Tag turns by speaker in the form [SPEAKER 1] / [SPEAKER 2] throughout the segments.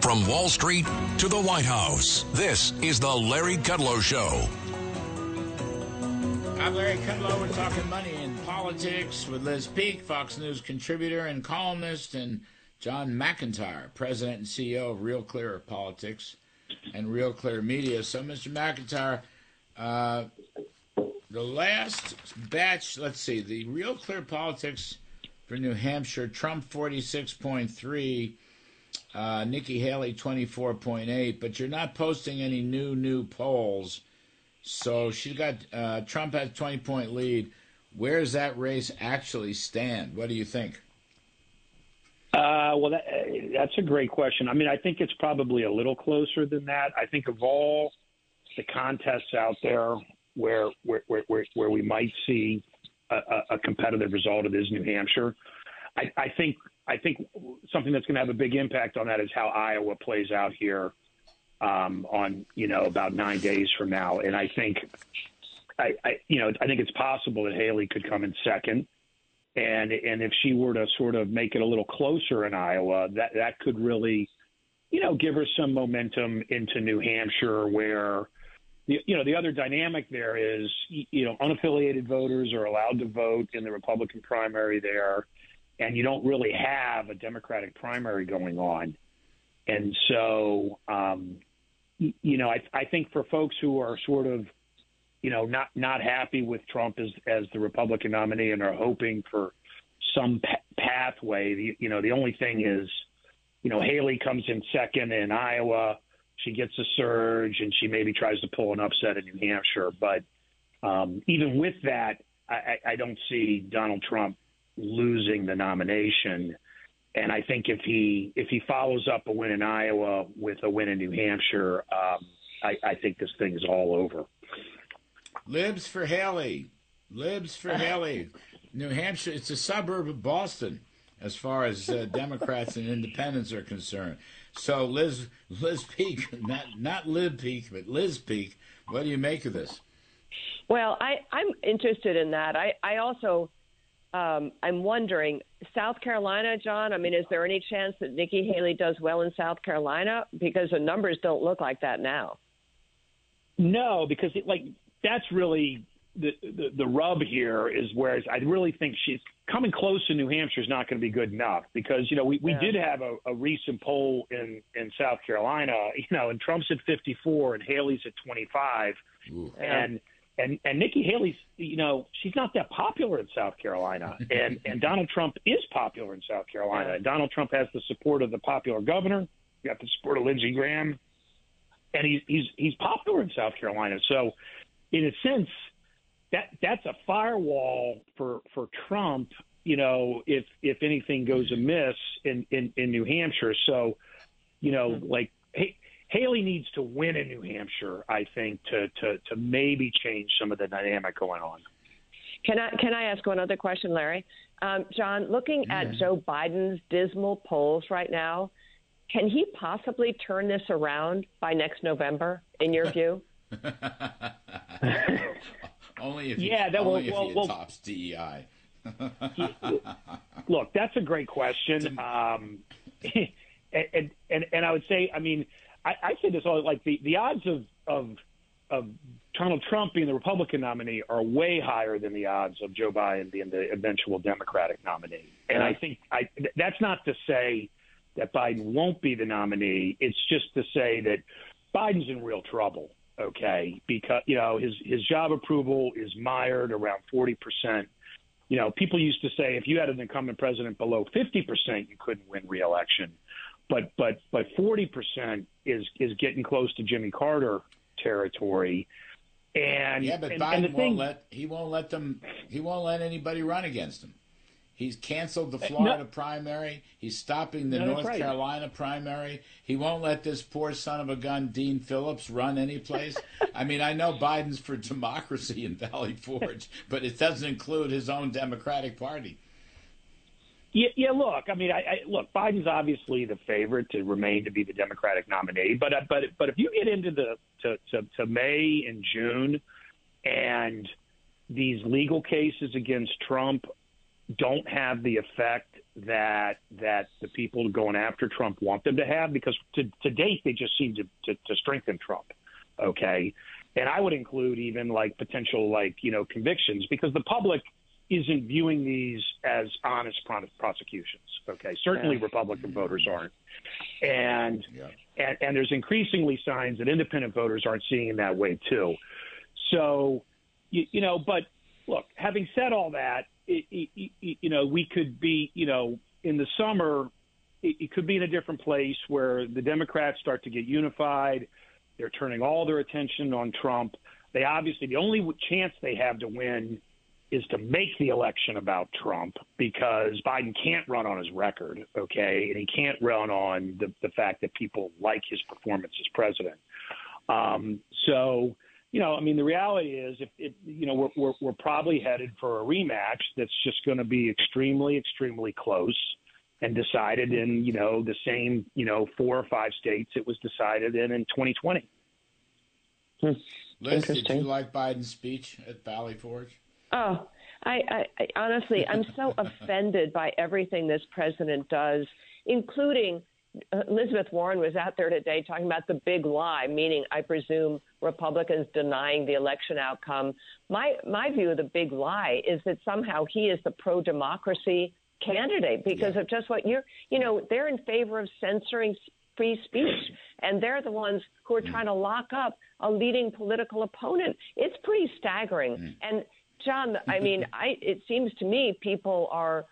[SPEAKER 1] From Wall Street to the White House, this is the Larry Kudlow Show.
[SPEAKER 2] I'm Larry Kudlow. We're talking money and politics with Liz Peek, Fox News contributor and columnist, and John McIntyre, president and CEO of Real Clear Politics and Real Clear Media. So, Mr. McIntyre, uh, the last batch, let's see, the Real Clear Politics for New Hampshire, Trump 46.3 uh, Nikki Haley 24.8, but you're not posting any new new polls. So she's got uh, Trump has 20 point lead. Where does that race actually stand? What do you think?
[SPEAKER 3] Uh, well, that, that's a great question. I mean, I think it's probably a little closer than that. I think of all the contests out there where where where, where we might see a, a competitive result, it is New Hampshire. I, I think I think something that's going to have a big impact on that is how Iowa plays out here um, on you know about nine days from now, and I think I, I you know I think it's possible that Haley could come in second, and and if she were to sort of make it a little closer in Iowa, that that could really you know give her some momentum into New Hampshire where. You know the other dynamic there is you know unaffiliated voters are allowed to vote in the Republican primary there and you don't really have a Democratic primary going on. And so, um, you know, I, I think for folks who are sort of, you know, not not happy with Trump as as the Republican nominee and are hoping for some pa- pathway, the, you know, the only thing is, you know, Haley comes in second in Iowa, she gets a surge, and she maybe tries to pull an upset in New Hampshire. But um, even with that, I, I don't see Donald Trump losing the nomination. And I think if he if he follows up a win in Iowa with a win in New Hampshire, um, I, I think this thing is all over.
[SPEAKER 2] Libs for Haley. Libs for Haley. New Hampshire, it's a suburb of Boston as far as uh, Democrats and independents are concerned. So Liz Liz Peek, not not Lib Peek, but Liz Peek, what do you make of this?
[SPEAKER 4] Well, I, I'm interested in that. I, I also um, I'm wondering, South Carolina, John. I mean, is there any chance that Nikki Haley does well in South Carolina? Because the numbers don't look like that now.
[SPEAKER 3] No, because it, like that's really the, the the rub here is where I really think she's coming close to New Hampshire is not going to be good enough because you know we, we yeah. did have a, a recent poll in in South Carolina, you know, and Trump's at 54 and Haley's at 25, Ooh. and. And and Nikki Haley's you know she's not that popular in South Carolina, and and Donald Trump is popular in South Carolina. And Donald Trump has the support of the popular governor, you got the support of Lindsey Graham, and he's he's he's popular in South Carolina. So, in a sense, that that's a firewall for for Trump. You know, if if anything goes amiss in in, in New Hampshire, so you know, mm-hmm. like hey Haley needs to win in New Hampshire, I think, to to to maybe change some of the dynamic going on.
[SPEAKER 4] Can I can I ask one other question, Larry? Um, John, looking yeah. at Joe Biden's dismal polls right now, can he possibly turn this around by next November? In your view?
[SPEAKER 2] only if he, that only well, if he well, tops DEI.
[SPEAKER 3] look, that's a great question, um, and, and and I would say, I mean I, I say this all like the, the odds of, of of Donald Trump being the Republican nominee are way higher than the odds of Joe Biden being the eventual Democratic nominee. And I think I, that's not to say that Biden won't be the nominee. It's just to say that Biden's in real trouble. Okay, because you know his his job approval is mired around forty percent. You know, people used to say if you had an incumbent president below fifty percent, you couldn't win reelection. But but but forty percent is is getting close to Jimmy Carter territory. And
[SPEAKER 2] yeah, but
[SPEAKER 3] and,
[SPEAKER 2] Biden
[SPEAKER 3] and
[SPEAKER 2] won't
[SPEAKER 3] thing,
[SPEAKER 2] let he won't let them he won't let anybody run against him. He's canceled the uh, Florida
[SPEAKER 3] no,
[SPEAKER 2] primary. He's stopping the
[SPEAKER 3] no,
[SPEAKER 2] North
[SPEAKER 3] right.
[SPEAKER 2] Carolina primary. He won't let this poor son of a gun, Dean Phillips, run any place. I mean, I know Biden's for democracy in Valley Forge, but it doesn't include his own Democratic Party.
[SPEAKER 3] Yeah, yeah. Look, I mean, I, I look. Biden's obviously the favorite to remain to be the Democratic nominee, but uh, but but if you get into the to, to, to May and June, and these legal cases against Trump don't have the effect that that the people going after Trump want them to have, because to, to date they just seem to, to, to strengthen Trump. Okay, and I would include even like potential like you know convictions because the public isn't viewing these as honest prosecutions. Okay, certainly
[SPEAKER 4] Yeah.
[SPEAKER 3] Republican voters aren't, and,
[SPEAKER 2] Yeah.
[SPEAKER 3] and and there's increasingly signs that independent voters aren't seeing it that way too. So, you, you know, but look, having said all that, it, it, it, you know, we could be, you know, in the summer, it, it could be in a different place where the Democrats start to get unified. They're turning all their attention on Trump. They obviously the only chance they have to win is to make the election about Trump because Biden can't run on his record, okay, and he can't run on the, the fact that people like his performance as president. Um, so, you know, I mean, the reality is, if it, you know, we're, we're we're probably headed for a rematch that's just going to be extremely, extremely close and decided in you know the same you know four or five states it was decided in in 2020.
[SPEAKER 2] Liz, did
[SPEAKER 4] Interesting.
[SPEAKER 2] you like Biden's speech at Valley Forge?
[SPEAKER 4] Oh, I, I, I honestly, I'm so offended by everything this president does, including uh, Elizabeth Warren was out there today talking about the big lie, meaning, I presume, Republicans denying the election outcome. My my view of the big lie is that somehow he is the pro democracy candidate because of just what you're, you know, they're in favor of censoring free speech, and they're the ones who are trying to lock up a leading political opponent. It's pretty staggering. And John, I mean, I it seems to me people are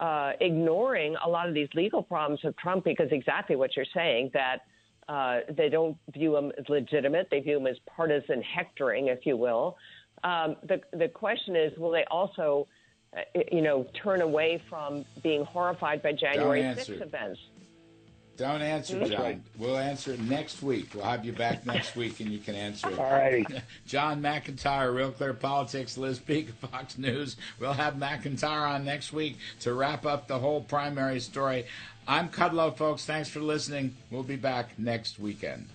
[SPEAKER 4] uh, ignoring a lot of these legal problems of Trump because exactly what you're saying that uh, they don't view him as legitimate. They view him as partisan hectoring, if you will. Um, the the question is, will they also, uh, you know, turn away from being horrified by January 6th events?
[SPEAKER 2] Don't answer, John.
[SPEAKER 3] right.
[SPEAKER 2] We'll answer it next week. We'll have you back next week, and you can answer it.
[SPEAKER 3] All righty.
[SPEAKER 2] John McIntyre, Real Clear Politics, Liz Peek, Fox News. We'll have McIntyre on next week to wrap up the whole primary story. I'm Kudlow, folks. Thanks for listening. We'll be back next weekend.